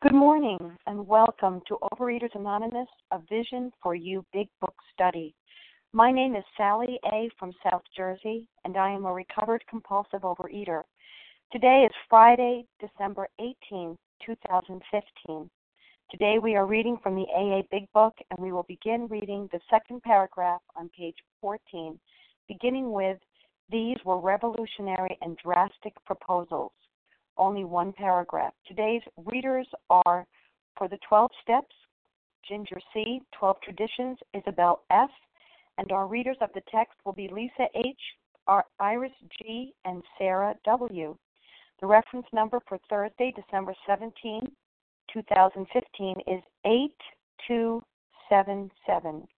Good morning and welcome to Overeaters Anonymous, a Vision for You Big Book Study. My name is Sally A. from South Jersey, and I am a recovered compulsive overeater. Today is Friday, December 18, 2015. Today we are reading from the AA Big Book, and we will begin reading the second paragraph on page 14, beginning with These were revolutionary and drastic proposals only one paragraph. Today's readers are for the 12 steps, Ginger C., 12 traditions, Isabel F., and our readers of the text will be Lisa H., Iris G., and Sarah W. The reference number for Thursday, December 17, 2015 is 8277.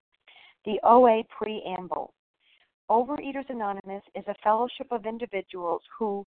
The OA Preamble. Overeaters Anonymous is a fellowship of individuals who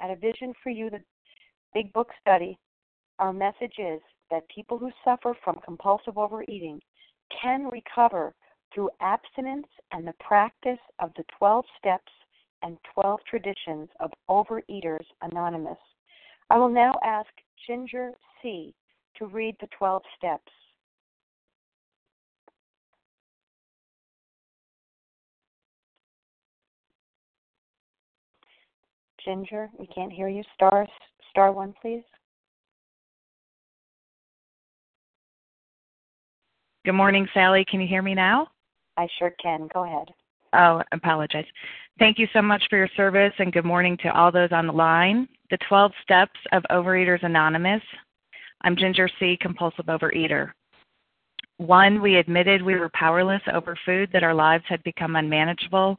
at a Vision for You, the Big Book study, our message is that people who suffer from compulsive overeating can recover through abstinence and the practice of the 12 steps and 12 traditions of Overeaters Anonymous. I will now ask Ginger C. to read the 12 steps. Ginger, we can't hear you. Star star one, please. Good morning, Sally. Can you hear me now? I sure can. Go ahead. Oh, I apologize. Thank you so much for your service and good morning to all those on the line. The 12 Steps of Overeaters Anonymous. I'm Ginger C., compulsive overeater. One, we admitted we were powerless over food, that our lives had become unmanageable,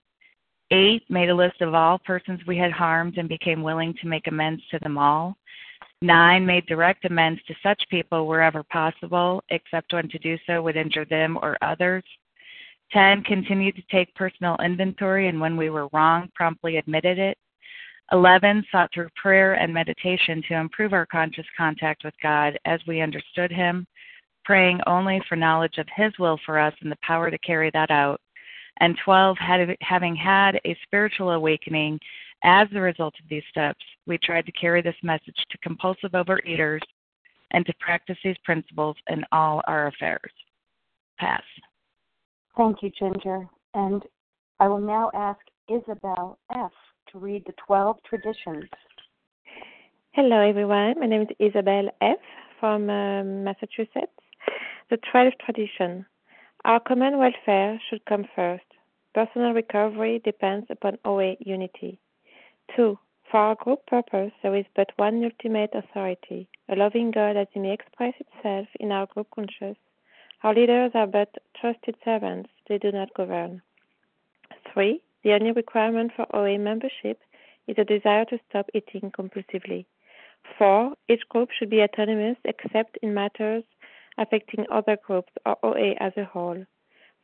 Eight, made a list of all persons we had harmed and became willing to make amends to them all. Nine, made direct amends to such people wherever possible, except when to do so would injure them or others. 10. Continued to take personal inventory and when we were wrong, promptly admitted it. 11. Sought through prayer and meditation to improve our conscious contact with God as we understood Him, praying only for knowledge of His will for us and the power to carry that out and 12, had, having had a spiritual awakening as a result of these steps, we tried to carry this message to compulsive overeaters and to practice these principles in all our affairs. Pass. Thank you, Ginger. And I will now ask Isabel F. to read the 12 traditions. Hello, everyone. My name is Isabel F. from uh, Massachusetts. The 12 tradition. Our common welfare should come first. Personal recovery depends upon OA unity. 2. For our group purpose, there is but one ultimate authority, a loving God as He may express itself in our group conscience. Our leaders are but trusted servants, they do not govern. 3. The only requirement for OA membership is a desire to stop eating compulsively. 4. Each group should be autonomous except in matters affecting other groups or OA as a whole.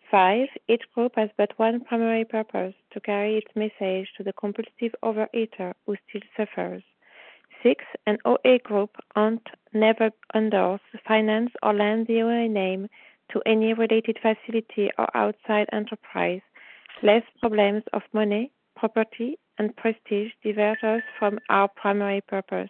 5. Each group has but one primary purpose to carry its message to the compulsive overeater who still suffers. 6. An OA group aunt never endorse finance or lend the OA name to any related facility or outside enterprise, lest problems of money, property, and prestige divert us from our primary purpose.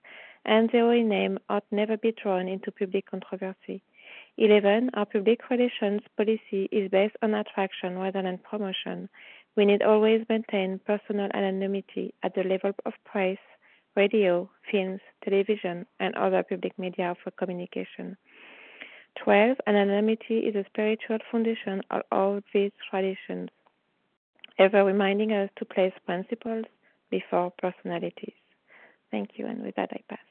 and the OA name ought never be drawn into public controversy. 11. Our public relations policy is based on attraction rather than promotion. We need always maintain personal anonymity at the level of press, radio, films, television, and other public media for communication. 12. Anonymity is a spiritual foundation of all these traditions, ever reminding us to place principles before personalities. Thank you, and with that I pass.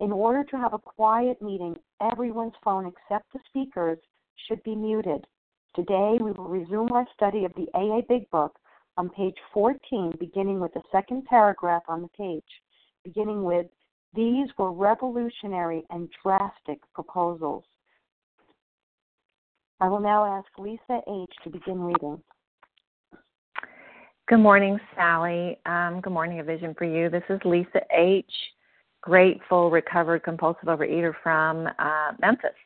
In order to have a quiet meeting, everyone's phone except the speakers should be muted. Today we will resume our study of the AA Big Book on page 14, beginning with the second paragraph on the page, beginning with These were revolutionary and drastic proposals. I will now ask Lisa H. to begin reading. Good morning, Sally. Um, good morning, A Vision for You. This is Lisa H grateful, recovered compulsive overeater from uh, Memphis.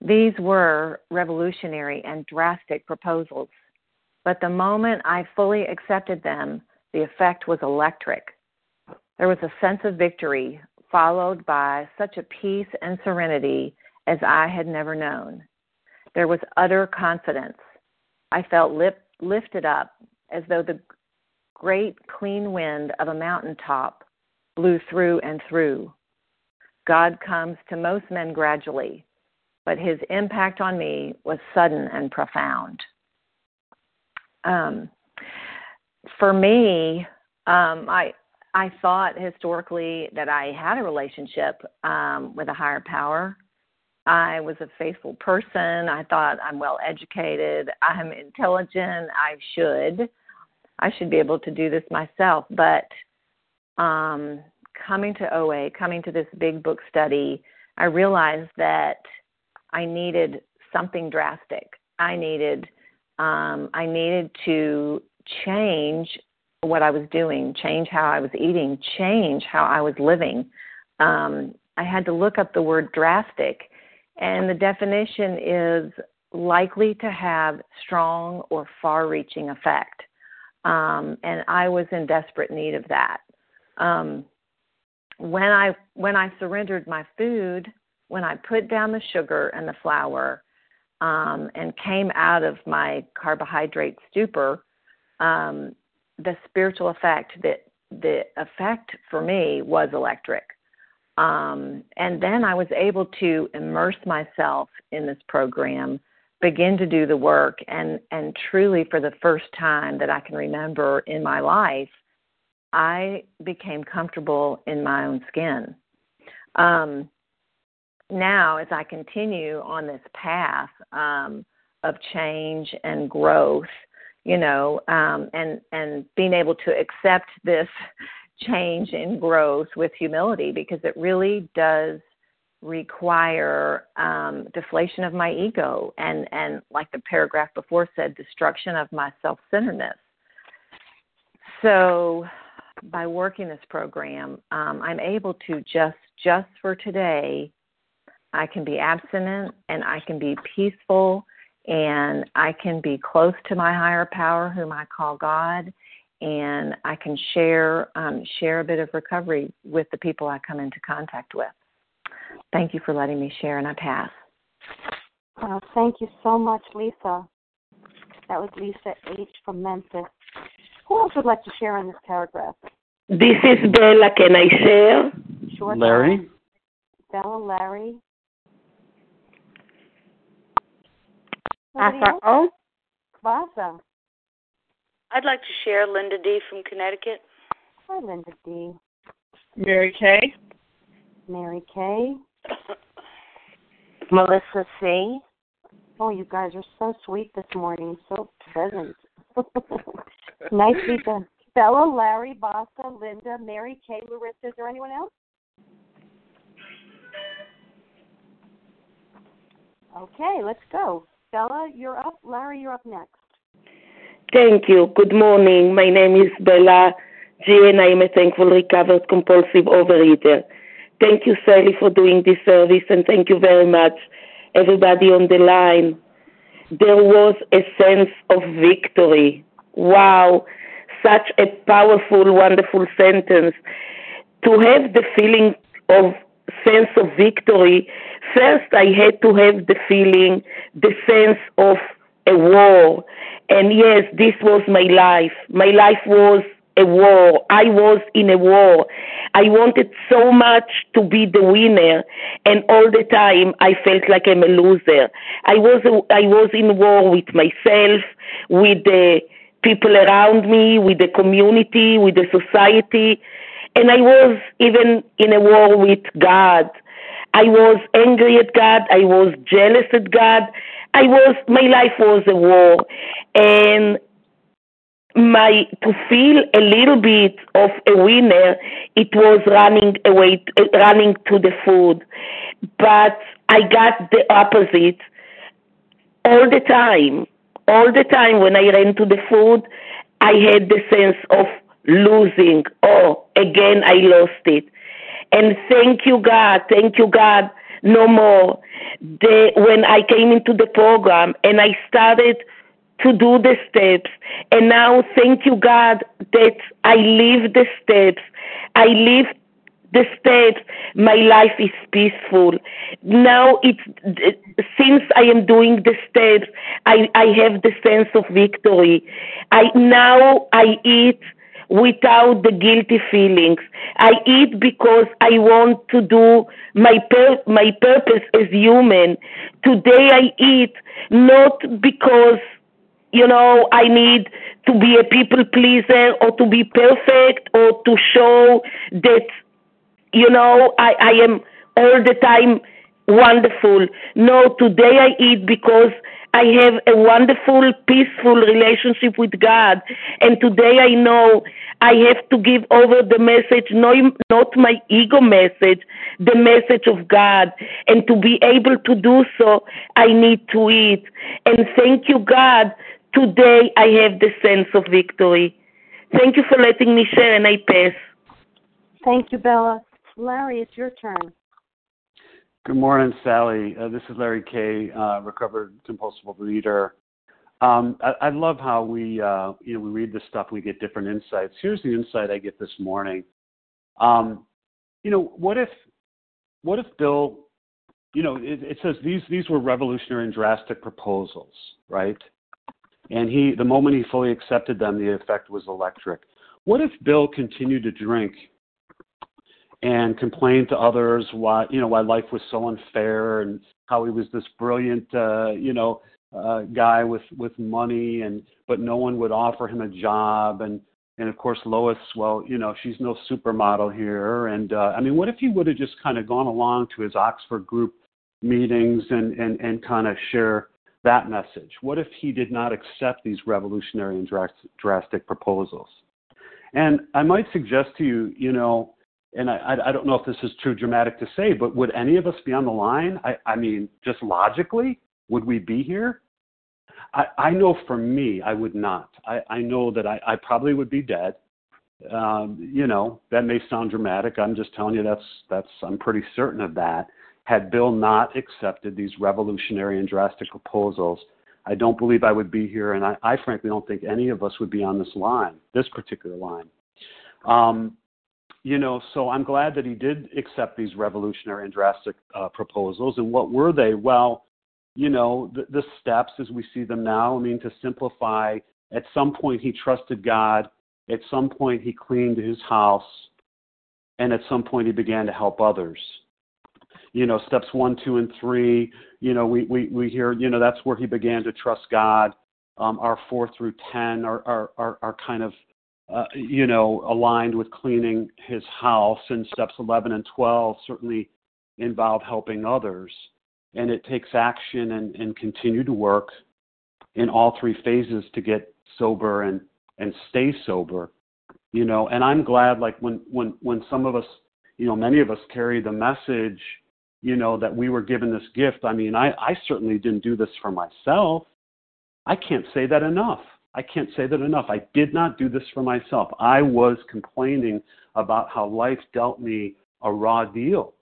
These were revolutionary and drastic proposals, but the moment I fully accepted them, the effect was electric. There was a sense of victory, followed by such a peace and serenity as I had never known. There was utter confidence. I felt lip, lifted up as though the great clean wind of a mountaintop blew through and through. God comes to most men gradually, but his impact on me was sudden and profound. Um, for me, um, I I thought historically that I had a relationship um, with a higher power. I was a faithful person. I thought I'm well educated. I'm intelligent. I should. I should be able to do this myself. But um, coming to OA, coming to this big book study, I realized that I needed something drastic. I needed um, I needed to change what I was doing, change how I was eating, change how I was living. Um, I had to look up the word drastic, and the definition is likely to have strong or far reaching effect. Um, and I was in desperate need of that um, when I when I surrendered my food, when I put down the sugar and the flour, um, and came out of my carbohydrate stupor, um, the spiritual effect that the effect for me was electric. Um, and then I was able to immerse myself in this program, begin to do the work, and and truly for the first time that I can remember in my life, I became comfortable in my own skin. Um, now, as I continue on this path um, of change and growth, you know, um, and and being able to accept this change and growth with humility, because it really does require um, deflation of my ego and and like the paragraph before said destruction of my self-centeredness so by working this program um, i'm able to just just for today i can be abstinent and i can be peaceful and i can be close to my higher power whom i call god and i can share um, share a bit of recovery with the people i come into contact with Thank you for letting me share, and I pass. Uh, thank you so much, Lisa. That was Lisa H. from Memphis. Who else would like to share on this paragraph? This is Bella. Can I share? Sure. Larry? Bella, Larry. Asa Vasa. I'd like to share Linda D. from Connecticut. Hi, Linda D. Mary Kay. Mary Kay. Melissa C. Oh, you guys are so sweet this morning, so pleasant. nice to Bella, Larry, Bassa, Linda, Mary Kay, Larissa. Is there anyone else? Okay, let's go. Bella, you're up. Larry, you're up next. Thank you. Good morning. My name is Bella G, and I am a thankful recovered compulsive overeater. Thank you, Sally, for doing this service, and thank you very much, everybody on the line. There was a sense of victory. Wow, such a powerful, wonderful sentence. To have the feeling of sense of victory, first I had to have the feeling, the sense of a war. And yes, this was my life. My life was a war. I was in a war. I wanted so much to be the winner, and all the time I felt like I'm a loser. I was I was in war with myself, with the people around me, with the community, with the society, and I was even in a war with God. I was angry at God. I was jealous at God. I was my life was a war, and my to feel a little bit of a winner, it was running away, running to the food, but I got the opposite all the time. All the time when I ran to the food, I had the sense of losing. Oh, again I lost it. And thank you, God. Thank you, God. No more. The, when I came into the program and I started to do the steps. And now, thank you, God, that I live the steps. I live the steps. My life is peaceful. Now, it's since I am doing the steps, I, I have the sense of victory. I now I eat without the guilty feelings. I eat because I want to do my pur- my purpose as human. Today I eat not because you know, I need to be a people pleaser or to be perfect or to show that, you know, I, I am all the time wonderful. No, today I eat because I have a wonderful, peaceful relationship with God. And today I know I have to give over the message, not my ego message, the message of God. And to be able to do so, I need to eat. And thank you, God, Today I have the sense of victory. Thank you for letting me share, and I pass. Thank you, Bella. Larry, it's your turn. Good morning, Sally. Uh, this is Larry Kay, uh, recovered compulsive reader. Um, I, I, love how we, uh, you know, we read this stuff, we get different insights. Here's the insight I get this morning. Um, you know, what if, what if Bill, you know, it, it says these these were revolutionary and drastic proposals, right? and he the moment he fully accepted them the effect was electric what if bill continued to drink and complained to others why you know why life was so unfair and how he was this brilliant uh you know uh guy with with money and but no one would offer him a job and and of course lois well you know she's no supermodel here and uh i mean what if he would have just kind of gone along to his oxford group meetings and and and kind of share that message? What if he did not accept these revolutionary and drastic proposals? And I might suggest to you, you know, and I, I don't know if this is too dramatic to say, but would any of us be on the line? I, I mean, just logically, would we be here? I, I know for me, I would not. I, I know that I, I probably would be dead. Um, you know, that may sound dramatic. I'm just telling you that's that's I'm pretty certain of that. Had Bill not accepted these revolutionary and drastic proposals, I don't believe I would be here, and I, I frankly don't think any of us would be on this line, this particular line. Um, you know, so I'm glad that he did accept these revolutionary and drastic uh, proposals. And what were they? Well, you know, the, the steps as we see them now. I mean, to simplify, at some point he trusted God. At some point he cleaned his house, and at some point he began to help others. You know, steps one, two, and three. You know, we we we hear. You know, that's where he began to trust God. Um, our four through ten are are are, are kind of uh, you know, aligned with cleaning his house, and steps 11 and 12 certainly involve helping others. And it takes action and, and continue to work in all three phases to get sober and, and stay sober. You know, and I'm glad like when, when, when some of us, you know, many of us carry the message, you know, that we were given this gift. I mean, I, I certainly didn't do this for myself. I can't say that enough I can't say that enough. I did not do this for myself. I was complaining about how life dealt me a raw deal.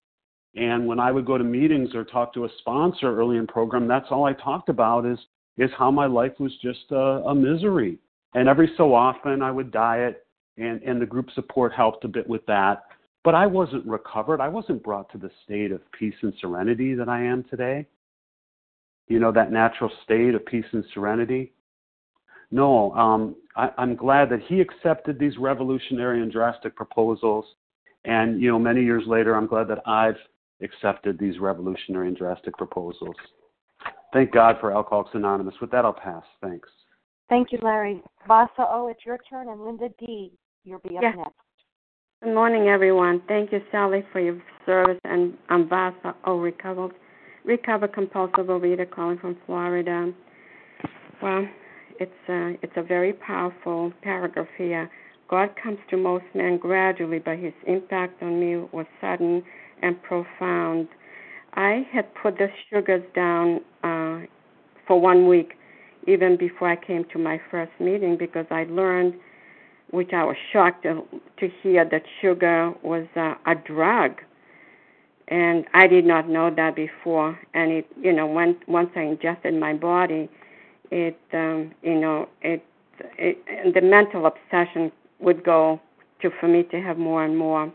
And when I would go to meetings or talk to a sponsor early in program, that's all I talked about is is how my life was just a, a misery. And every so often I would diet and, and the group support helped a bit with that. But I wasn't recovered. I wasn't brought to the state of peace and serenity that I am today. You know, that natural state of peace and serenity. No, um, I, I'm glad that he accepted these revolutionary and drastic proposals. And, you know, many years later, I'm glad that I've accepted these revolutionary and drastic proposals. Thank God for Alcoholics Anonymous. With that, I'll pass. Thanks. Thank you, Larry. Vasa O, it's your turn, and Linda D, you'll be up yes. next. Good morning, everyone. Thank you, Sally, for your service. And I'm Vasa O, recovered, recovered compulsive overeater calling from Florida. Well, it's a, it's a very powerful paragraph here. God comes to most men gradually, but his impact on me was sudden and profound. I had put the sugars down uh, for one week, even before I came to my first meeting, because I learned, which I was shocked to, to hear, that sugar was uh, a drug, and I did not know that before. And it, you know, when, once I ingested my body, it um, you know it, it the mental obsession would go to for me to have more and more.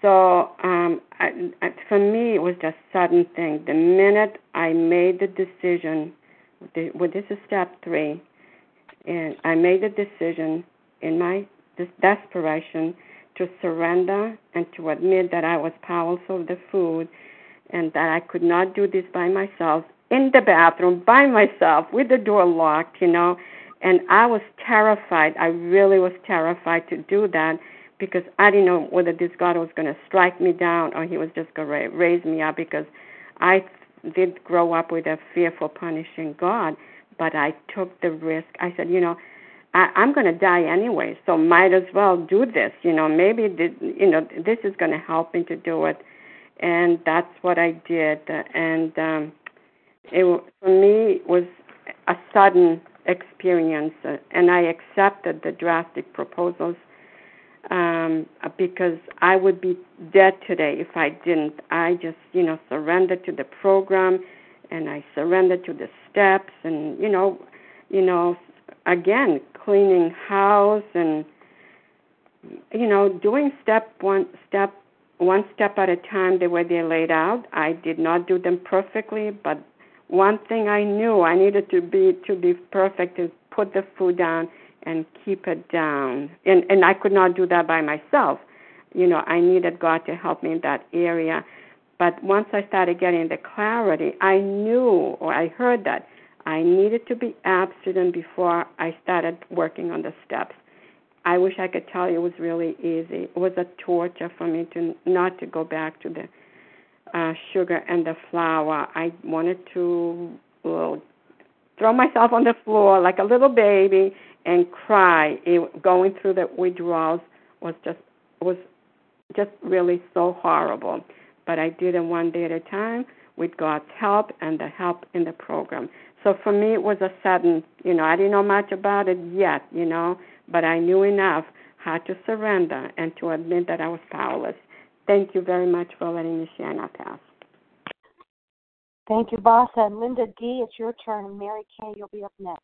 So um, I, I, for me, it was just sudden thing. The minute I made the decision, well, this is step three, and I made the decision in my this desperation to surrender and to admit that I was powerless over the food and that I could not do this by myself in the bathroom by myself with the door locked, you know, and I was terrified. I really was terrified to do that because I didn't know whether this God was going to strike me down or He was just going to raise me up because I did grow up with a fearful, punishing God, but I took the risk. I said, you know, I, I'm going to die anyway, so might as well do this. You know, maybe this, you know this is going to help me to do it, and that's what I did. And um, it for me was a sudden experience, uh, and I accepted the drastic proposals um, because I would be dead today if I didn't. I just, you know, surrendered to the program, and I surrendered to the steps, and you know, you know, again cleaning house and you know doing step one step one step at a time the way they laid out. I did not do them perfectly, but one thing I knew I needed to be to be perfect is put the food down and keep it down. And and I could not do that by myself. You know, I needed God to help me in that area. But once I started getting the clarity, I knew or I heard that I needed to be abstinent before I started working on the steps. I wish I could tell you it was really easy. It was a torture for me to not to go back to the uh, sugar and the flour. I wanted to well, throw myself on the floor like a little baby and cry. It, going through the withdrawals was just was just really so horrible. But I did it one day at a time with God's help and the help in the program. So for me, it was a sudden, you know, I didn't know much about it yet, you know, but I knew enough how to surrender and to admit that I was powerless. Thank you very much for letting me share, and I'll pass. Thank you, Boss. And Linda D., it's your turn. Mary Kay, you'll be up next.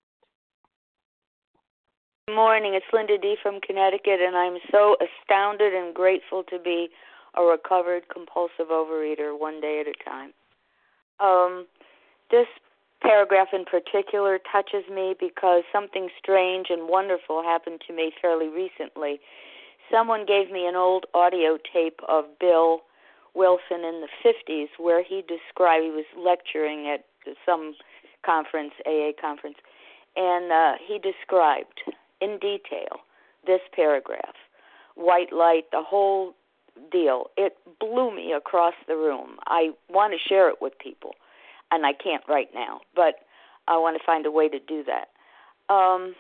Good morning. It's Linda D. from Connecticut, and I'm so astounded and grateful to be a recovered compulsive overeater one day at a time. Um, this paragraph in particular touches me because something strange and wonderful happened to me fairly recently. Someone gave me an old audio tape of Bill Wilson in the 50s where he described, he was lecturing at some conference, AA conference, and uh, he described in detail this paragraph white light, the whole deal. It blew me across the room. I want to share it with people, and I can't right now, but I want to find a way to do that. Um,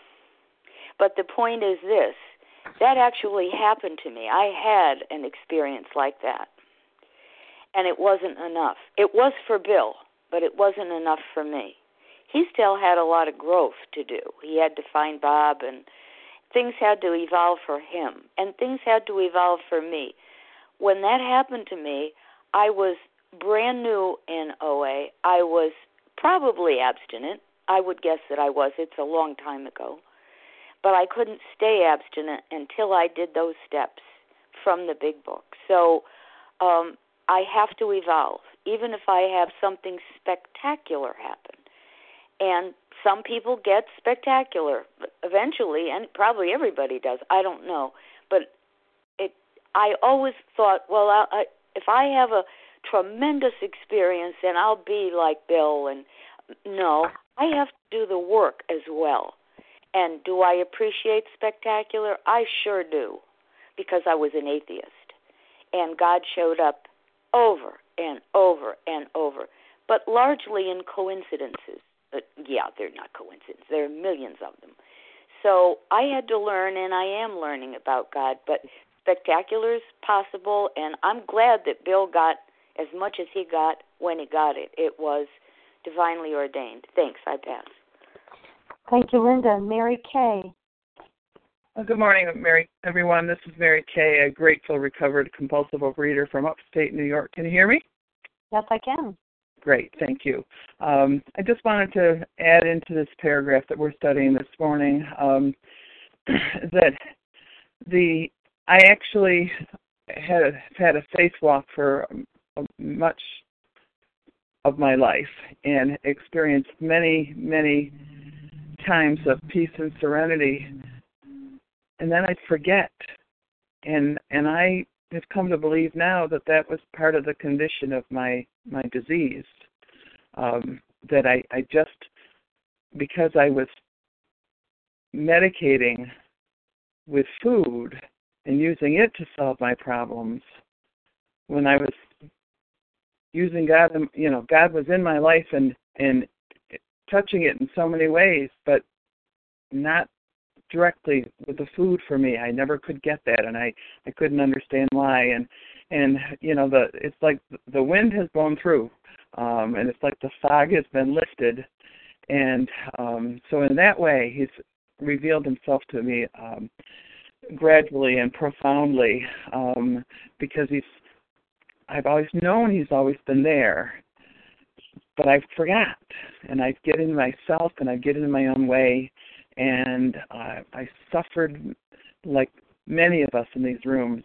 but the point is this that actually happened to me. I had an experience like that, and it wasn't enough. It was for Bill, but it wasn't enough for me he still had a lot of growth to do. He had to find Bob, and things had to evolve for him, and things had to evolve for me. When that happened to me, I was brand new in OA. I was probably abstinent. I would guess that I was. It's a long time ago. But I couldn't stay abstinent until I did those steps from the big book. So um, I have to evolve, even if I have something spectacular happen. And some people get spectacular eventually and probably everybody does i don't know. But it i always thought well I, I if i have a tremendous experience then i'll be like bill and no i have to do the work as well and do i appreciate spectacular i sure do because i was an atheist and god showed up over and over and over but largely in coincidences uh, yeah, they're not coincidences. There are millions of them. So I had to learn, and I am learning about God. But spectacular is possible, and I'm glad that Bill got as much as he got when he got it. It was divinely ordained. Thanks. I pass. Thank you, Linda. Mary Kay. Well, good morning, Mary, everyone. This is Mary Kay, a grateful, recovered compulsive overeater from upstate New York. Can you hear me? Yes, I can. Great, thank you. Um, I just wanted to add into this paragraph that we're studying this morning um, that the I actually had a, had a faith walk for much of my life and experienced many many times of peace and serenity, and then I'd forget, and and I have come to believe now that that was part of the condition of my my disease um, that I, I just because I was medicating with food and using it to solve my problems when I was using God you know God was in my life and and touching it in so many ways but not directly with the food for me I never could get that and I I couldn't understand why and and you know the it's like the wind has blown through um, and it's like the fog has been lifted. And um, so, in that way, he's revealed himself to me um, gradually and profoundly um, because he's. I've always known he's always been there, but I forgot, and I get in myself, and I get in my own way, and uh, I suffered like many of us in these rooms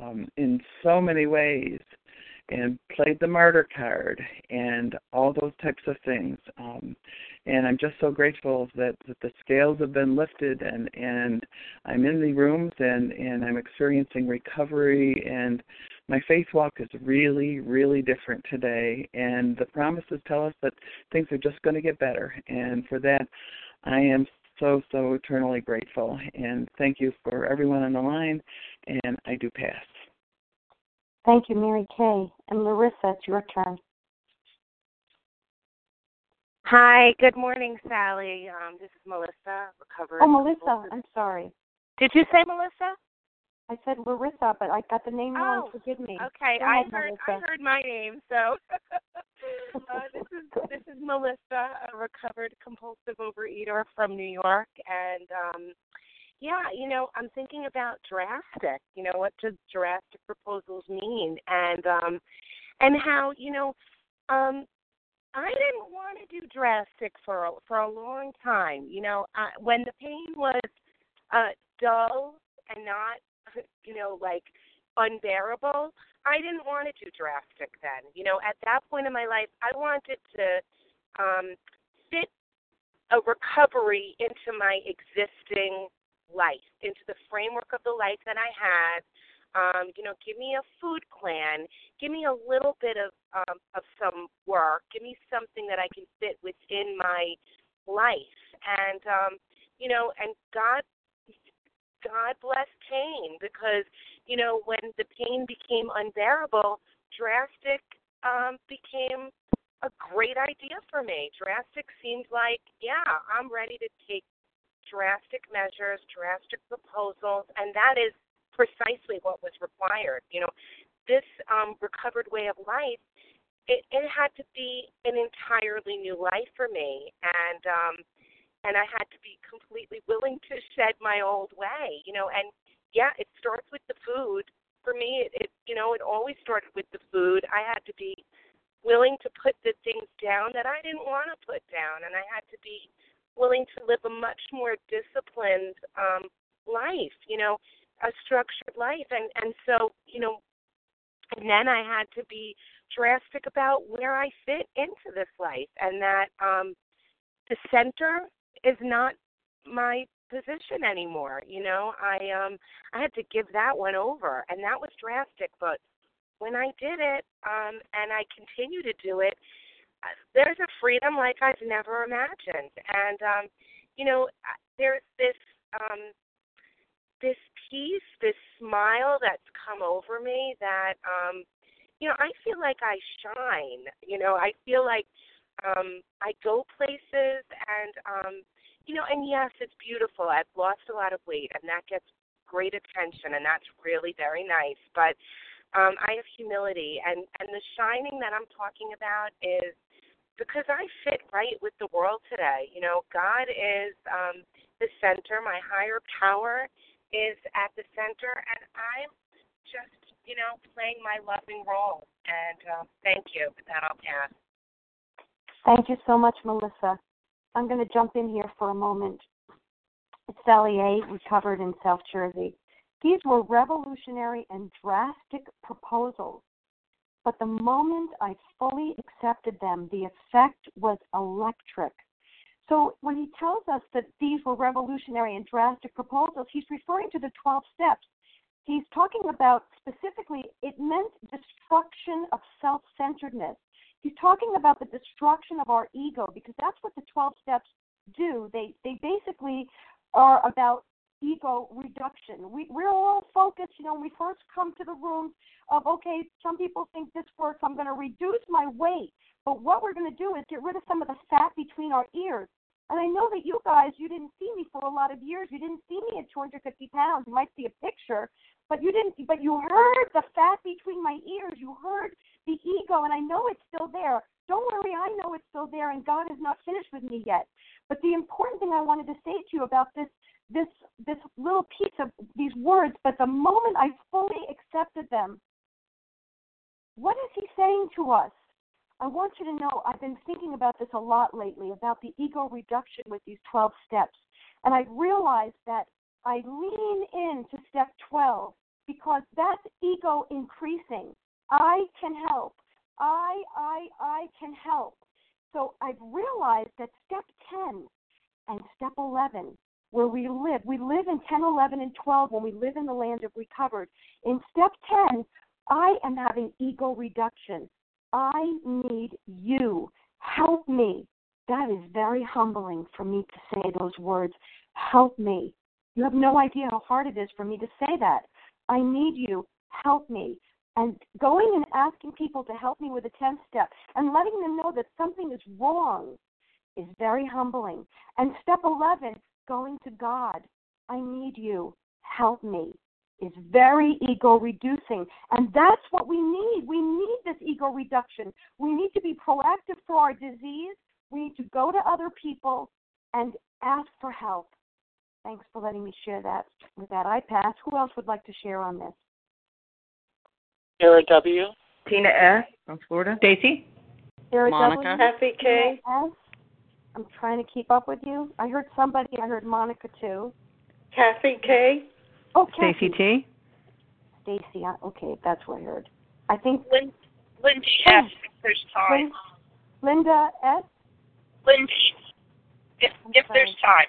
um, in so many ways and played the martyr card and all those types of things. Um, and I'm just so grateful that, that the scales have been lifted and, and I'm in the rooms and, and I'm experiencing recovery and my faith walk is really, really different today. And the promises tell us that things are just going to get better. And for that, I am so, so eternally grateful. And thank you for everyone on the line. And I do pass. Thank you, Mary Kay. And Larissa, it's your turn. Hi, good morning, Sally. Um, this is Melissa, recovered. Oh, Melissa, I'm sorry. Did you say Melissa? I said Larissa, but I got the name wrong. Oh, Forgive me. Okay, Go I ahead, heard I heard my name. So uh, this is this is Melissa, a recovered compulsive overeater from New York, and um, yeah, you know, I'm thinking about drastic. You know, what does drastic proposals mean, and um, and how you know, um, I didn't want to do drastic for a, for a long time. You know, I, when the pain was uh, dull and not, you know, like unbearable, I didn't want to do drastic then. You know, at that point in my life, I wanted to um, fit a recovery into my existing life, into the framework of the life that I had. Um, you know, give me a food plan, give me a little bit of um, of some work, give me something that I can fit within my life, and um, you know, and God God bless pain because, you know, when the pain became unbearable, drastic um, became a great idea for me. Drastic seemed like, yeah, I'm ready to take drastic measures, drastic proposals, and that is precisely what was required. You know, this um, recovered way of life, it, it had to be an entirely new life for me, and um, and I had to be completely willing to shed my old way. You know, and yeah, it starts with the food. For me, it, it you know, it always started with the food. I had to be willing to put the things down that I didn't want to put down, and I had to be willing to live a much more disciplined um, life. You know, a structured life, and and so you know, and then I had to be drastic about where I fit into this life, and that um, the center is not my position anymore. You know, I um I had to give that one over, and that was drastic. But when I did it, um, and I continue to do it, uh, there's a freedom like I've never imagined, and um, you know, uh, there's this um this peace, this smile that's come over me that um you know, I feel like I shine. You know, I feel like um I go places and um you know, and yes, it's beautiful. I've lost a lot of weight and that gets great attention and that's really very nice. But um I have humility and and the shining that I'm talking about is because I fit right with the world today. You know, God is um the center, my higher power is at the center and I'm just, you know, playing my loving role. And uh, thank you. With that I'll pass. Thank you so much, Melissa. I'm going to jump in here for a moment. It's Sally A., recovered in South Jersey. These were revolutionary and drastic proposals, but the moment I fully accepted them, the effect was electric. So when he tells us that these were revolutionary and drastic proposals, he's referring to the 12 steps. He's talking about specifically, it meant destruction of self centeredness. He's talking about the destruction of our ego because that's what the 12 steps do. They, they basically are about ego reduction. We, we're all focused, you know, when we first come to the room of, okay, some people think this works, I'm going to reduce my weight. But what we're going to do is get rid of some of the fat between our ears. And I know that you guys, you didn't see me for a lot of years. You didn't see me at 250 pounds. You might see a picture, but you didn't. But you heard the fat between my ears. You heard the ego, and I know it's still there. Don't worry, I know it's still there, and God is not finished with me yet. But the important thing I wanted to say to you about this, this, this little piece of these words, but the moment I fully accepted them, what is He saying to us? I want you to know I've been thinking about this a lot lately about the ego reduction with these 12 steps. And I realized that I lean into step 12 because that's ego increasing. I can help. I, I, I can help. So I've realized that step 10 and step 11, where we live, we live in 10, 11, and 12 when we live in the land of recovered. In step 10, I am having ego reduction. I need you. Help me. That is very humbling for me to say those words. Help me. You have no idea how hard it is for me to say that. I need you. Help me. And going and asking people to help me with a 10th step and letting them know that something is wrong is very humbling. And step 11, going to God. I need you. Help me is very ego reducing. And that's what we need. We need this ego reduction. We need to be proactive for our disease. We need to go to other people and ask for help. Thanks for letting me share that. With that, I pass. Who else would like to share on this? Sarah W. Tina S. from Florida. Stacy. Sarah Monica. W. Kathy K. Tina S. I'm trying to keep up with you. I heard somebody. I heard Monica too. Kathy K. Oh, Stacy T. Stacy. uh, Okay, that's what I heard. I think Lin- Lindy S. If there's time. Lin- Linda S. Lindy. If I'm if there's time.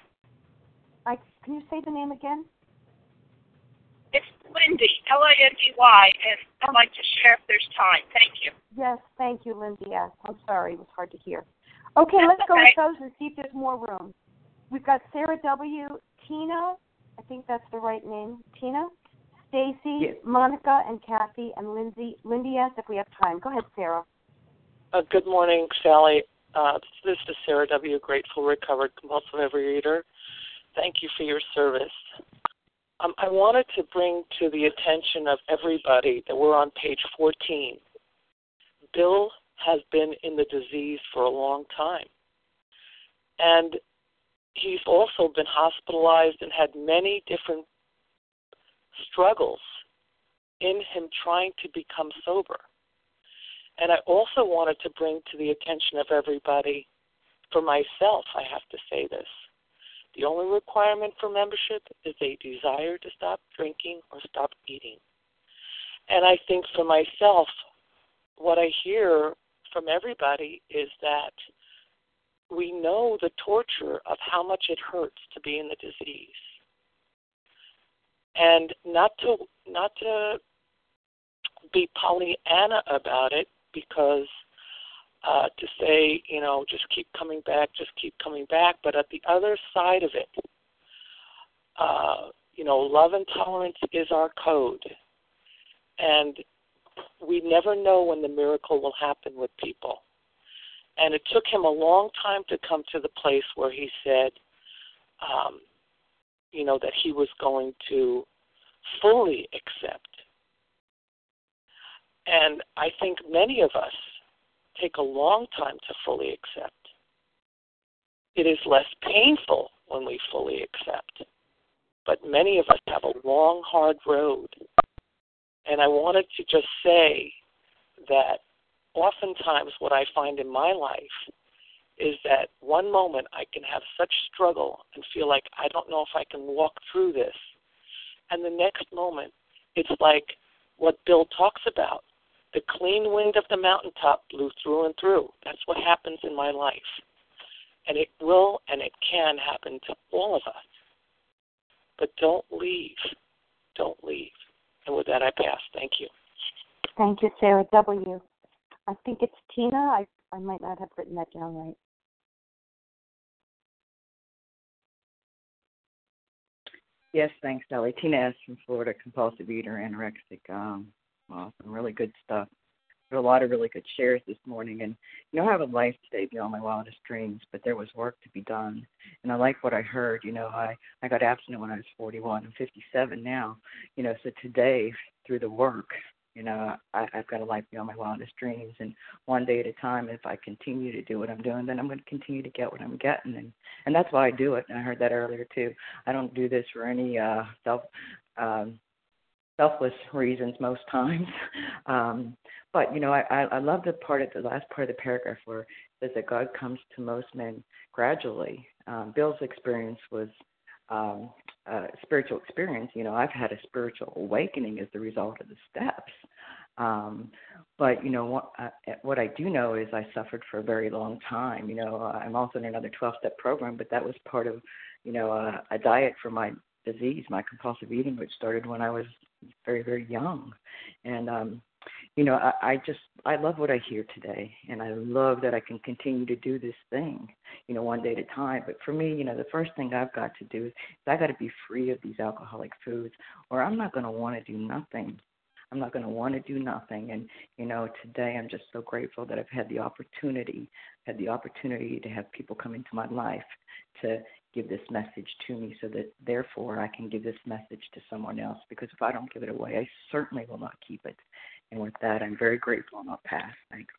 I can you say the name again? It's Lindy. L I N D Y. And I'd like to share if there's time. Thank you. Yes, thank you, Lindy S. I'm sorry, it was hard to hear. Okay, let's go okay. with those and see if there's more room. We've got Sarah W. Tina. I think that's the right name. Tina. Stacy, Yes. Monica, and Kathy, and Lindsay. Lindy S. If we have time, go ahead, Sarah. Uh, good morning, Sally. Uh, this is Sarah W., grateful, recovered, compulsive overeater. Thank you for your service. Um, I wanted to bring to the attention of everybody that we're on page 14. Bill has been in the disease for a long time. And he's also been hospitalized and had many different struggles in him trying to become sober. And I also wanted to bring to the attention of everybody, for myself, I have to say this. The only requirement for membership is a desire to stop drinking or stop eating. And I think for myself, what I hear from everybody is that we know the torture of how much it hurts to be in the disease. And not to not to be Pollyanna about it because uh, to say, you know, just keep coming back, just keep coming back. But at the other side of it, uh, you know, love and tolerance is our code. And we never know when the miracle will happen with people. And it took him a long time to come to the place where he said, um, you know, that he was going to fully accept. And I think many of us take a long time to fully accept. It is less painful when we fully accept. But many of us have a long, hard road. And I wanted to just say that oftentimes what I find in my life is that one moment I can have such struggle and feel like I don't know if I can walk through this. And the next moment, it's like what Bill talks about. The clean wind of the mountaintop blew through and through. That's what happens in my life. And it will and it can happen to all of us. But don't leave. Don't leave. And with that, I pass. Thank you. Thank you, Sarah W. I think it's Tina. I I might not have written that down right. Yes, thanks, Sally. Tina S. from Florida, compulsive eater, anorexic. Um, well, some really good stuff. There were a lot of really good shares this morning, and you know, I have a life today beyond my wildest dreams, but there was work to be done, and I like what I heard. You know, I I got abstinent when I was 41. I'm 57 now. You know, so today through the work, you know, I, I've got a life beyond my wildest dreams, and one day at a time. If I continue to do what I'm doing, then I'm going to continue to get what I'm getting, and and that's why I do it. And I heard that earlier too. I don't do this for any uh, self. Um, selfless reasons most times. Um, but you know, I, I, I love the part of the last part of the paragraph where it says that God comes to most men gradually. Um, Bill's experience was um, a spiritual experience. You know, I've had a spiritual awakening as the result of the steps. Um, but you know what? Uh, what I do know is I suffered for a very long time. You know, I'm also in another 12-step program, but that was part of, you know, a, a diet for my disease, my compulsive eating, which started when I was very, very young. And um, you know, I, I just I love what I hear today, and I love that I can continue to do this thing, you know, one day at a time. But for me, you know, the first thing I've got to do is I got to be free of these alcoholic foods, or I'm not going to want to do nothing. I'm not going to want to do nothing. And you know, today I'm just so grateful that I've had the opportunity, had the opportunity to have people come into my life to give this message to me, so that therefore I can give this message to someone else. Because if I don't give it away, I certainly will not keep it. And with that, I'm very grateful and I'll pass. Thanks.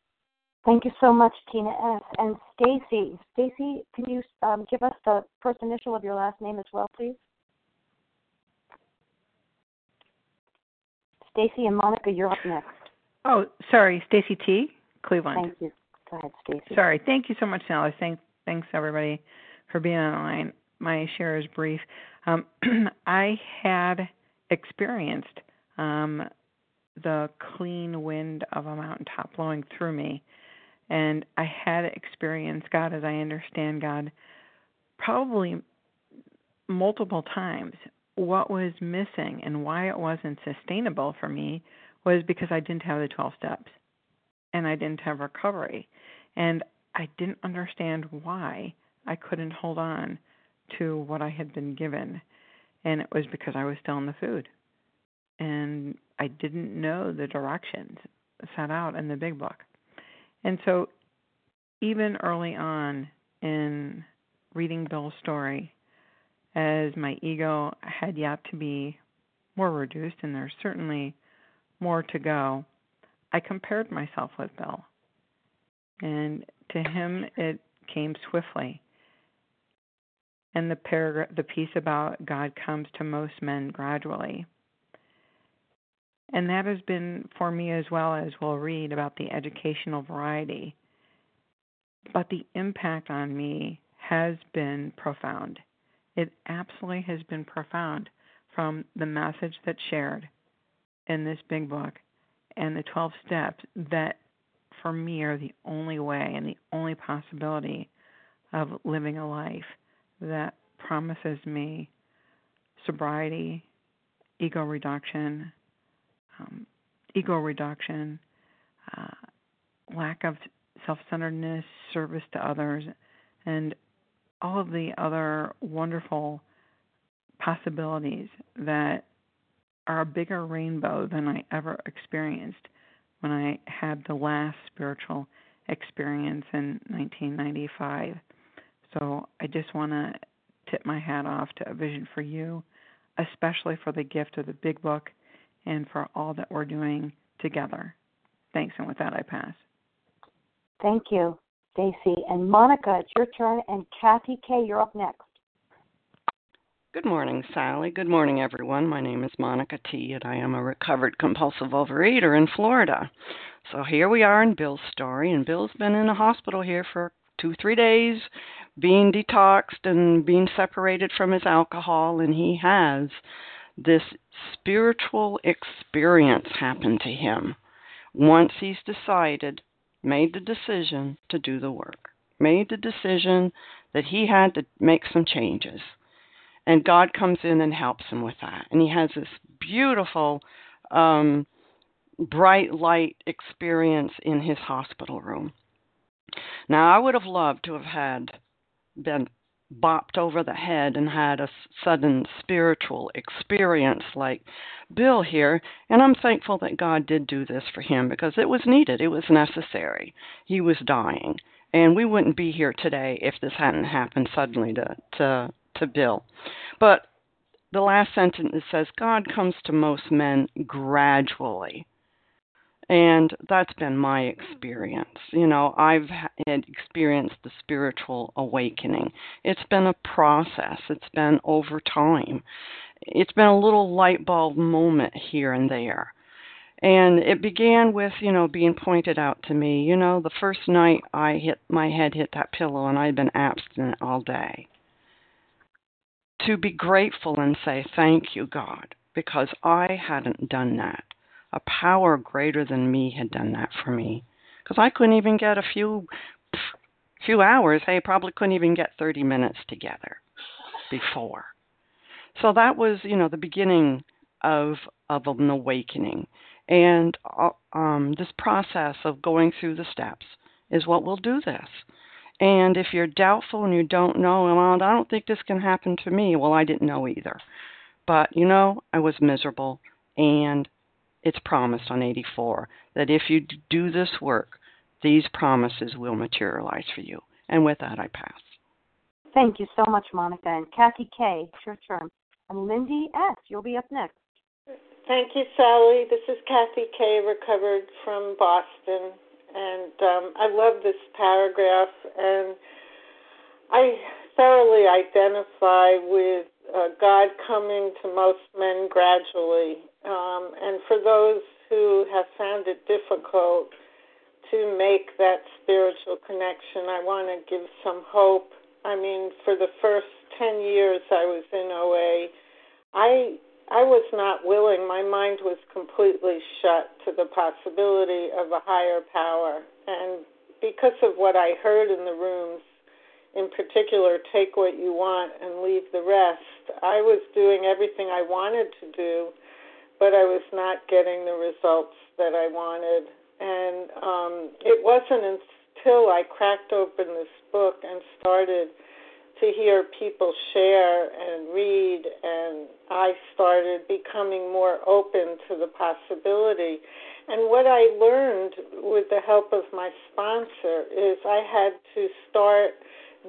Thank you so much, Tina S. And Stacy, Stacy, can you um, give us the first initial of your last name as well, please? Stacy and Monica, you're up next. Oh, sorry, Stacy T. Cleveland. Thank you. Go ahead, Stacy. Sorry. Thank you so much, Sally. Thanks, thanks everybody for being online. My share is brief. Um, I had experienced um, the clean wind of a mountaintop blowing through me, and I had experienced God as I understand God probably multiple times what was missing and why it wasn't sustainable for me was because I didn't have the 12 steps and I didn't have recovery. And I didn't understand why I couldn't hold on to what I had been given. And it was because I was still in the food. And I didn't know the directions set out in the big book. And so, even early on in reading Bill's story, as my ego had yet to be more reduced, and there's certainly more to go, I compared myself with Bill. And to him, it came swiftly. And the paragraph, the piece about God comes to most men gradually. And that has been for me as well as we'll read about the educational variety. But the impact on me has been profound. It absolutely has been profound from the message that's shared in this big book and the 12 steps that for me are the only way and the only possibility of living a life that promises me sobriety, ego reduction, um, ego reduction, uh, lack of self centeredness, service to others, and all of the other wonderful possibilities that are a bigger rainbow than I ever experienced when I had the last spiritual experience in 1995. So I just want to tip my hat off to A Vision for You, especially for the gift of the big book and for all that we're doing together. Thanks, and with that, I pass. Thank you. Stacy. And Monica, it's your turn. And Kathy K., you're up next. Good morning, Sally. Good morning, everyone. My name is Monica T., and I am a recovered compulsive overeater in Florida. So here we are in Bill's story, and Bill's been in a hospital here for two, three days, being detoxed and being separated from his alcohol, and he has this spiritual experience happen to him once he's decided made the decision to do the work, made the decision that he had to make some changes. And God comes in and helps him with that. And he has this beautiful, um, bright light experience in his hospital room. Now, I would have loved to have had been bopped over the head and had a sudden spiritual experience like Bill here. And I'm thankful that God did do this for him because it was needed, it was necessary. He was dying. And we wouldn't be here today if this hadn't happened suddenly to, to, to Bill. But the last sentence says, God comes to most men gradually and that's been my experience. You know, I've had experienced the spiritual awakening. It's been a process, it's been over time. It's been a little light bulb moment here and there. And it began with, you know, being pointed out to me. You know, the first night I hit my head hit that pillow and I'd been abstinent all day. To be grateful and say, Thank you, God, because I hadn't done that a power greater than me had done that for me because I couldn't even get a few few hours. Hey, probably couldn't even get 30 minutes together before. So that was, you know, the beginning of of an awakening. And uh, um, this process of going through the steps is what will do this. And if you're doubtful and you don't know, well, I don't think this can happen to me. Well, I didn't know either. But, you know, I was miserable and it's promised on 84 that if you do this work, these promises will materialize for you. And with that, I pass. Thank you so much, Monica. And Kathy K., it's your turn. And Lindy S., you'll be up next. Thank you, Sally. This is Kathy K., recovered from Boston. And um, I love this paragraph. And I thoroughly identify with uh, God coming to most men gradually. Um, and for those who have found it difficult to make that spiritual connection, I want to give some hope. I mean, for the first 10 years I was in OA, I I was not willing. My mind was completely shut to the possibility of a higher power. And because of what I heard in the rooms, in particular, take what you want and leave the rest. I was doing everything I wanted to do, but I was not getting the results that I wanted. And um, it wasn't until I cracked open this book and started to hear people share and read, and I started becoming more open to the possibility. And what I learned with the help of my sponsor is I had to start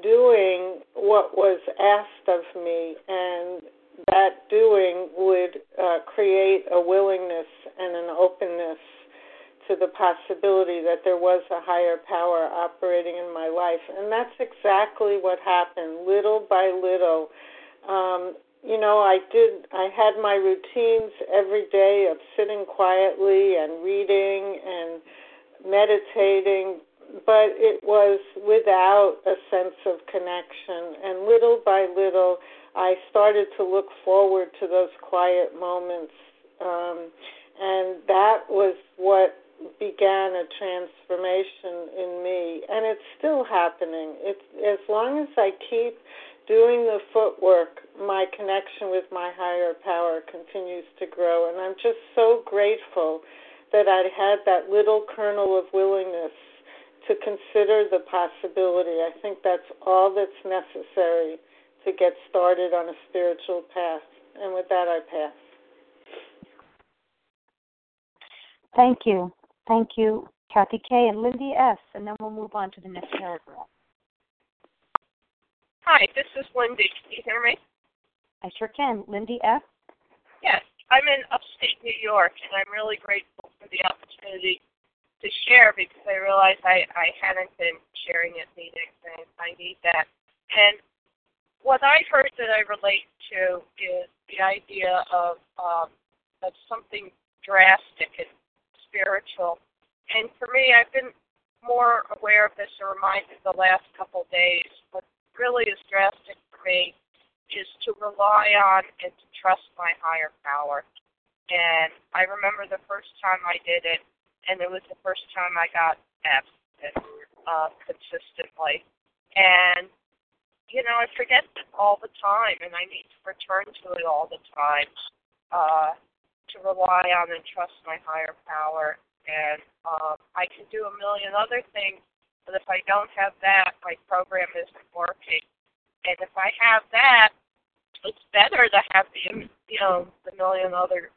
doing what was asked of me, and that doing would uh, create a willingness and an openness to the possibility that there was a higher power operating in my life. And that's exactly what happened, little by little. Um, you know, I did, I had my routines every day of sitting quietly and reading and meditating, but it was without a sense of connection. And little by little, I started to look forward to those quiet moments. Um, and that was what began a transformation in me. And it's still happening. It's, as long as I keep doing the footwork, my connection with my higher power continues to grow. And I'm just so grateful that I had that little kernel of willingness to consider the possibility. I think that's all that's necessary to get started on a spiritual path. And with that, I pass. Thank you. Thank you, Kathy K. and Lindy S. And then we'll move on to the next paragraph. Hi, this is Lindy. Can you hear me? I sure can. Lindy F. Yes, I'm in upstate New York, and I'm really grateful for the opportunity to share because I realized I, I hadn't been sharing at meetings and I need that. And what I heard that I relate to is the idea of um, of something drastic and spiritual. And for me, I've been more aware of this or reminded the last couple of days. What really is drastic for me is to rely on and to trust my higher power. And I remember the first time I did it, and it was the first time I got abstinent uh, consistently. And you know, I forget all the time, and I need to return to it all the time uh, to rely on and trust my higher power. And um, I can do a million other things, but if I don't have that, my program isn't working. And if I have that, it's better to have the you know the million other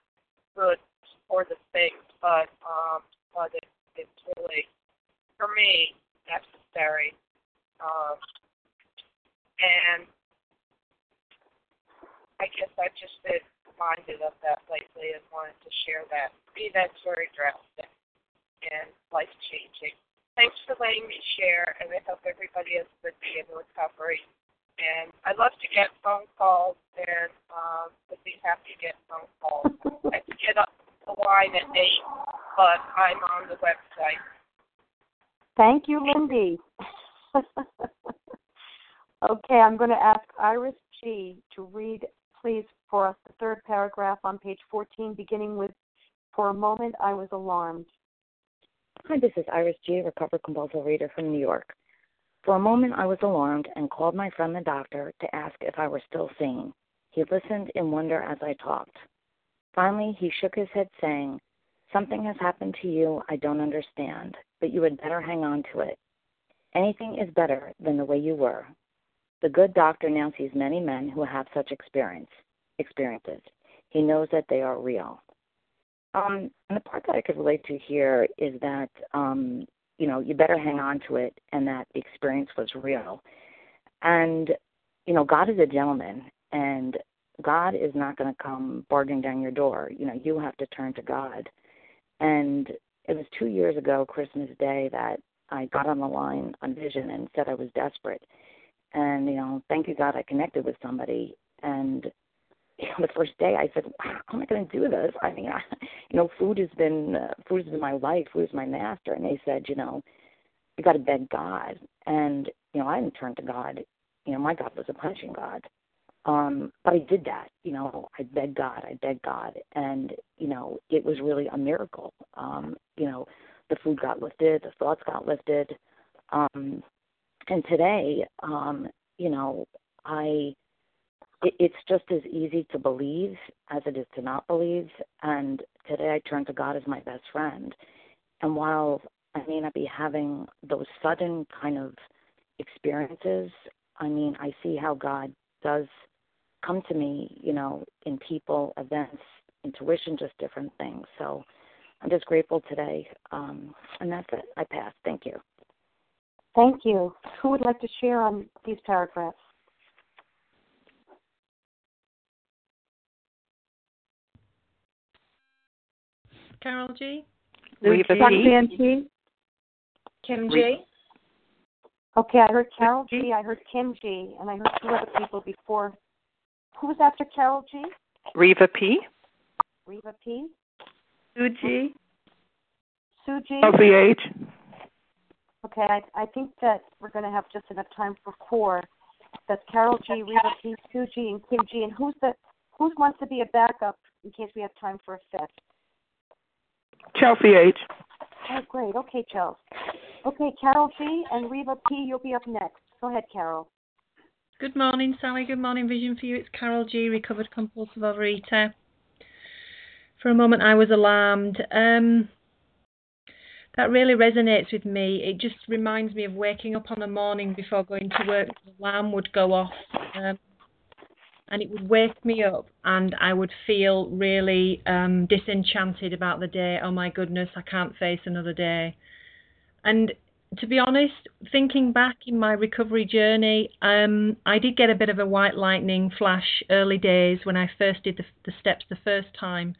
good supportive things, but um, but it, it's really, for me, necessary. Um, and I guess I've just been reminded of that lately and wanted to share that. For me, that's very drastic and life changing. Thanks for letting me share, and I hope everybody has a good day in recovery. And I love to get phone calls, and um, would be happy to get phone calls. I get up the line at 8, but I'm on the website. Thank you, Lindy. okay, I'm going to ask Iris G. to read, please, for us the third paragraph on page 14, beginning with For a moment I was alarmed. Hi, this is Iris G., recovered compulsive reader from New York. For a moment I was alarmed and called my friend the doctor to ask if I were still sane. He listened in wonder as I talked. Finally, he shook his head, saying, Something has happened to you I don't understand, but you had better hang on to it. Anything is better than the way you were. The good doctor now sees many men who have such experience experiences. He knows that they are real. Um, and the part that I could relate to here is that um, you know you better hang on to it, and that the experience was real. And you know, God is a gentleman, and God is not going to come barging down your door. You know, you have to turn to God. And it was two years ago, Christmas Day, that I got on the line on Vision and said I was desperate. And you know, thank you God, I connected with somebody. And you know, the first day I said, "How am I going to do this?" I mean, I, you know, food has been uh, food has been my life, food is my master. And they said, you know, you got to beg God. And you know, I didn't turn to God. You know, my God was a punching God. Um, but I did that, you know, I begged God, I begged God, and, you know, it was really a miracle. Um, you know, the food got lifted, the thoughts got lifted. Um, and today, um, you know, I, it, it's just as easy to believe as it is to not believe. And today I turn to God as my best friend. And while I may not be having those sudden kind of experiences, I mean, I see how God does come to me, you know, in people, events, intuition, just different things. So I'm just grateful today. Um, and that's it. I pass. Thank you. Thank you. Who would like to share on these paragraphs? Carol G. Reva P. Kim G. Okay, I heard Carol G. I heard Kim G. And I heard two other people before who was after Carol G? Reva P. Reva P. Sue G. Sue G. Sophie H. Okay, I, I think that we're going to have just enough time for four. That's Carol G, Reva P, Sue G, and Kim G. And who's the who wants to be a backup in case we have time for a fifth? Chelsea H. Oh, great. Okay, Chelsea. Okay, Carol G and Reva P, you'll be up next. Go ahead, Carol. Good morning, Sally. Good morning, Vision for you. It's Carol G, recovered compulsive overeater. For a moment, I was alarmed. Um, that really resonates with me. It just reminds me of waking up on a morning before going to work. The alarm would go off, um, and it would wake me up, and I would feel really um, disenchanted about the day. Oh my goodness, I can't face another day. And to be honest, thinking back in my recovery journey, um, I did get a bit of a white lightning flash early days when I first did the, the steps the first time.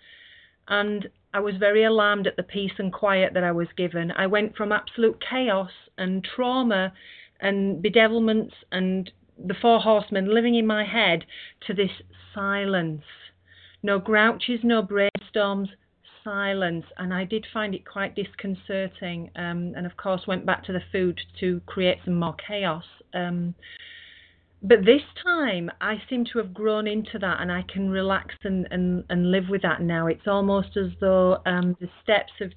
And I was very alarmed at the peace and quiet that I was given. I went from absolute chaos and trauma and bedevilments and the four horsemen living in my head to this silence. No grouches, no brainstorms, silence, and I did find it quite disconcerting. Um, and of course, went back to the food to create some more chaos. Um, but this time, I seem to have grown into that, and I can relax and, and, and live with that now. It's almost as though um, the steps have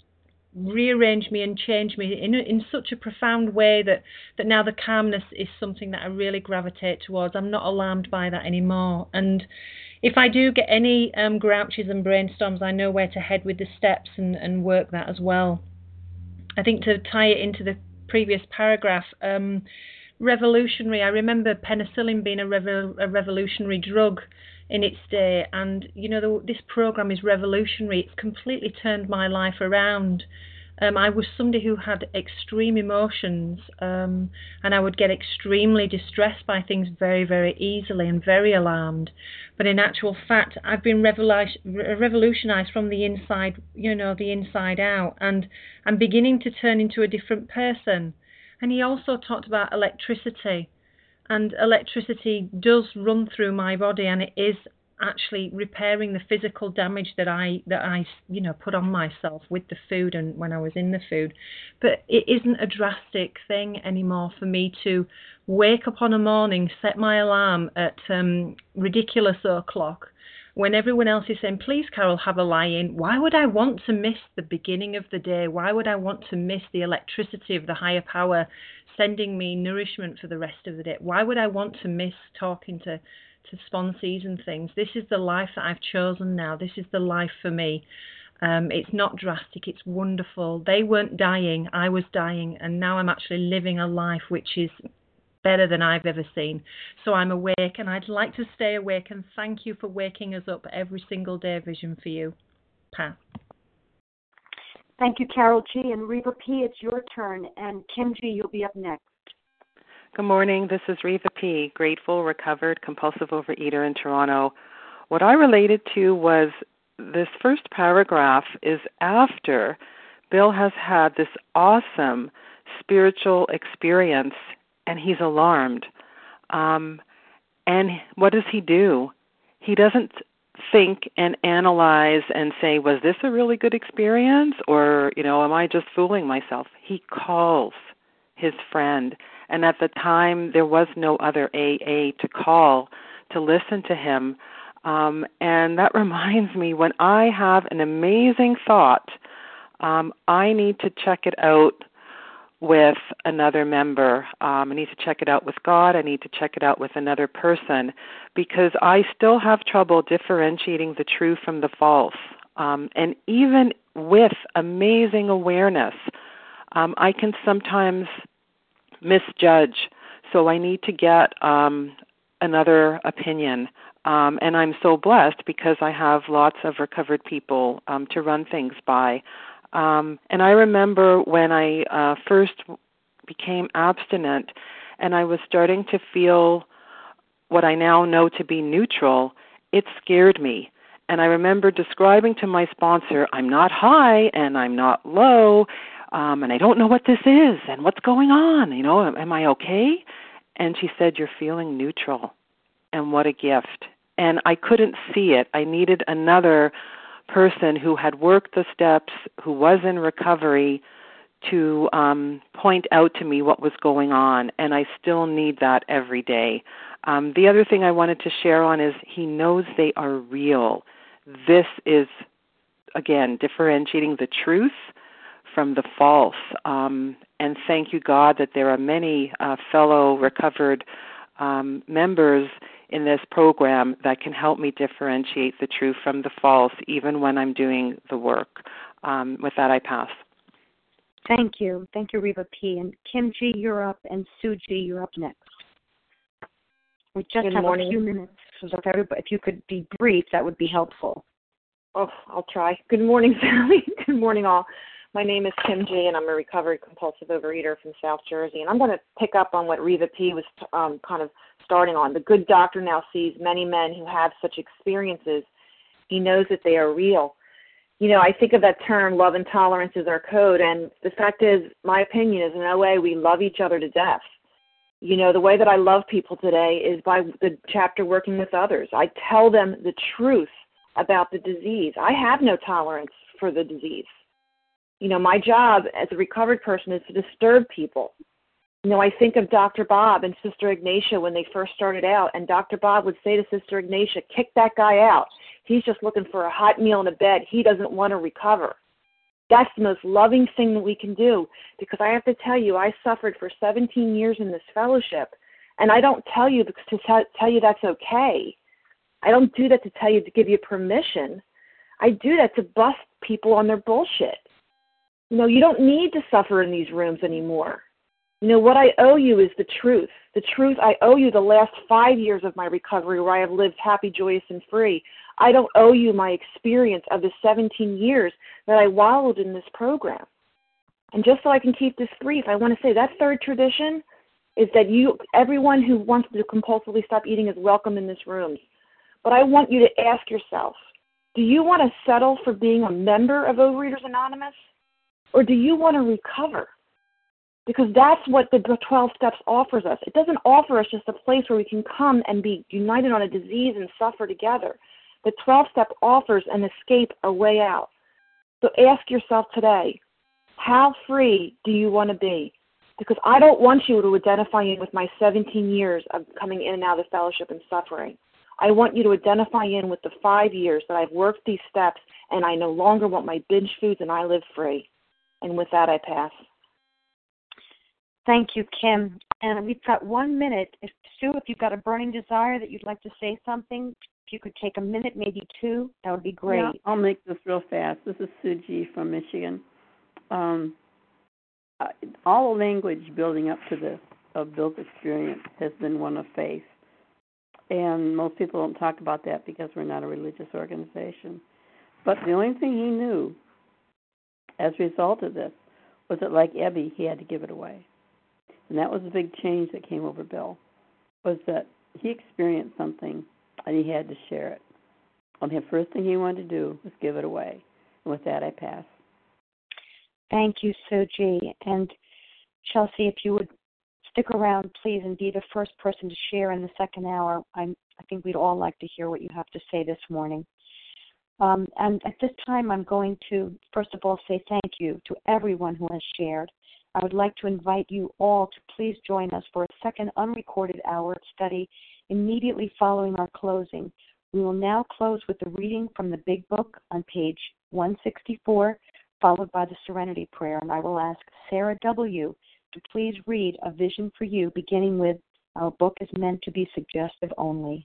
rearranged me and changed me in in such a profound way that that now the calmness is something that I really gravitate towards. I'm not alarmed by that anymore, and if I do get any um, grouches and brainstorms, I know where to head with the steps and, and work that as well. I think to tie it into the previous paragraph, um, revolutionary. I remember penicillin being a, revo- a, revolutionary drug in its day, and you know the, this program is revolutionary. It's completely turned my life around. Um, I was somebody who had extreme emotions, um, and I would get extremely distressed by things very, very easily and very alarmed. But in actual fact, I've been revolutionized from the inside, you know, the inside out, and I'm beginning to turn into a different person. And he also talked about electricity, and electricity does run through my body, and it is actually repairing the physical damage that I that I you know put on myself with the food and when I was in the food. But it isn't a drastic thing anymore for me to wake up on a morning, set my alarm at um, ridiculous o'clock when everyone else is saying, please, Carol, have a lie in, why would I want to miss the beginning of the day? Why would I want to miss the electricity of the higher power sending me nourishment for the rest of the day? Why would I want to miss talking to to sponsees and things. This is the life that I've chosen now. This is the life for me. Um, it's not drastic, it's wonderful. They weren't dying, I was dying, and now I'm actually living a life which is better than I've ever seen. So I'm awake, and I'd like to stay awake. And thank you for waking us up every single day, Vision for You. Pat. Thank you, Carol G. And Reva P., it's your turn. And Kim G., you'll be up next. Good morning. This is Reva P., grateful, recovered, compulsive overeater in Toronto. What I related to was this first paragraph is after Bill has had this awesome spiritual experience and he's alarmed. Um, and what does he do? He doesn't think and analyze and say, was this a really good experience or, you know, am I just fooling myself? He calls his friend. And at the time, there was no other AA to call to listen to him. Um, and that reminds me when I have an amazing thought, um, I need to check it out with another member. Um, I need to check it out with God. I need to check it out with another person because I still have trouble differentiating the true from the false. Um, and even with amazing awareness, um, I can sometimes misjudge. So I need to get um, another opinion. Um, and I'm so blessed because I have lots of recovered people um, to run things by. Um, and I remember when I uh, first became abstinent and I was starting to feel what I now know to be neutral, it scared me. And I remember describing to my sponsor, I'm not high and I'm not low, um, and I don't know what this is and what's going on. You know, am, I okay? And she said, You're feeling neutral. And what a gift. And I couldn't see it. I needed another person who had worked the steps, who was in recovery, to um, point out to me what was going on, and I still need that every day. Um, the other thing I wanted to share on is he knows they are real. This is, again, differentiating the truth from the false. Um, and thank you, God, that there are many uh, fellow recovered um, members in this program that can help me differentiate the true from the false, even when I'm doing the work. Um, with that, I pass. Thank you. Thank you, Reva P. And Kim G., you're up, and Sue G., you're up next. We just Good have morning. a few minutes, so if, everybody, if you could be brief, that would be helpful. Oh, I'll try. Good morning, Sally. Good morning, all. My name is Kim G, and I'm a recovered compulsive overeater from South Jersey. And I'm going to pick up on what Reva P was um, kind of starting on. The good doctor now sees many men who have such experiences. He knows that they are real. You know, I think of that term, love and tolerance is our code. And the fact is, my opinion is in OA, we love each other to death. You know, the way that I love people today is by the chapter working with others. I tell them the truth about the disease. I have no tolerance for the disease. You know, my job as a recovered person is to disturb people. You know, I think of Dr. Bob and Sister Ignatia when they first started out, and Dr. Bob would say to Sister Ignatia, kick that guy out. He's just looking for a hot meal and a bed. He doesn't want to recover. That's the most loving thing that we can do because I have to tell you, I suffered for 17 years in this fellowship, and I don't tell you to tell, tell you that's okay. I don't do that to tell you to give you permission. I do that to bust people on their bullshit. You know, you don't need to suffer in these rooms anymore. You know, what I owe you is the truth. The truth, I owe you the last five years of my recovery where I have lived happy, joyous, and free. I don't owe you my experience of the 17 years that I wallowed in this program. And just so I can keep this brief, I want to say that third tradition is that you, everyone who wants to compulsively stop eating is welcome in this room. But I want you to ask yourself, do you want to settle for being a member of Overeaters Anonymous? Or do you want to recover? Because that's what the 12 steps offers us. It doesn't offer us just a place where we can come and be united on a disease and suffer together. The 12 step offers an escape, a way out. So ask yourself today, how free do you want to be? Because I don't want you to identify in with my 17 years of coming in and out of fellowship and suffering. I want you to identify in with the five years that I've worked these steps and I no longer want my binge foods and I live free. And with that, I pass. Thank you, Kim. And we've got one minute. If Sue, if you've got a burning desire that you'd like to say something, if you could take a minute, maybe two, that would be great. Yeah, I'll make this real fast. This is Sue G. from Michigan. Um, all the language building up to this of Bill's experience has been one of faith, and most people don't talk about that because we're not a religious organization. But the only thing he knew As a result of this, was it like Ebby, he had to give it away. And that was a big change that came over Bill, was that he experienced something and he had to share it. And the first thing he wanted to do was give it away. And with that, I pass. Thank you, Suji. And Chelsea, if you would stick around, please, and be the first person to share in the second hour. I'm, I think we'd all like to hear what you have to say this morning. Um, and at this time, I'm going to, first of all, say thank you to everyone who has shared. I would like to invite you all to please join us for a second unrecorded hour of study immediately following our closing. We will now close with the reading from the Big Book on page 164, followed by the Serenity Prayer. And I will ask Sarah W. to please read A Vision for You, beginning with Our book is meant to be suggestive only.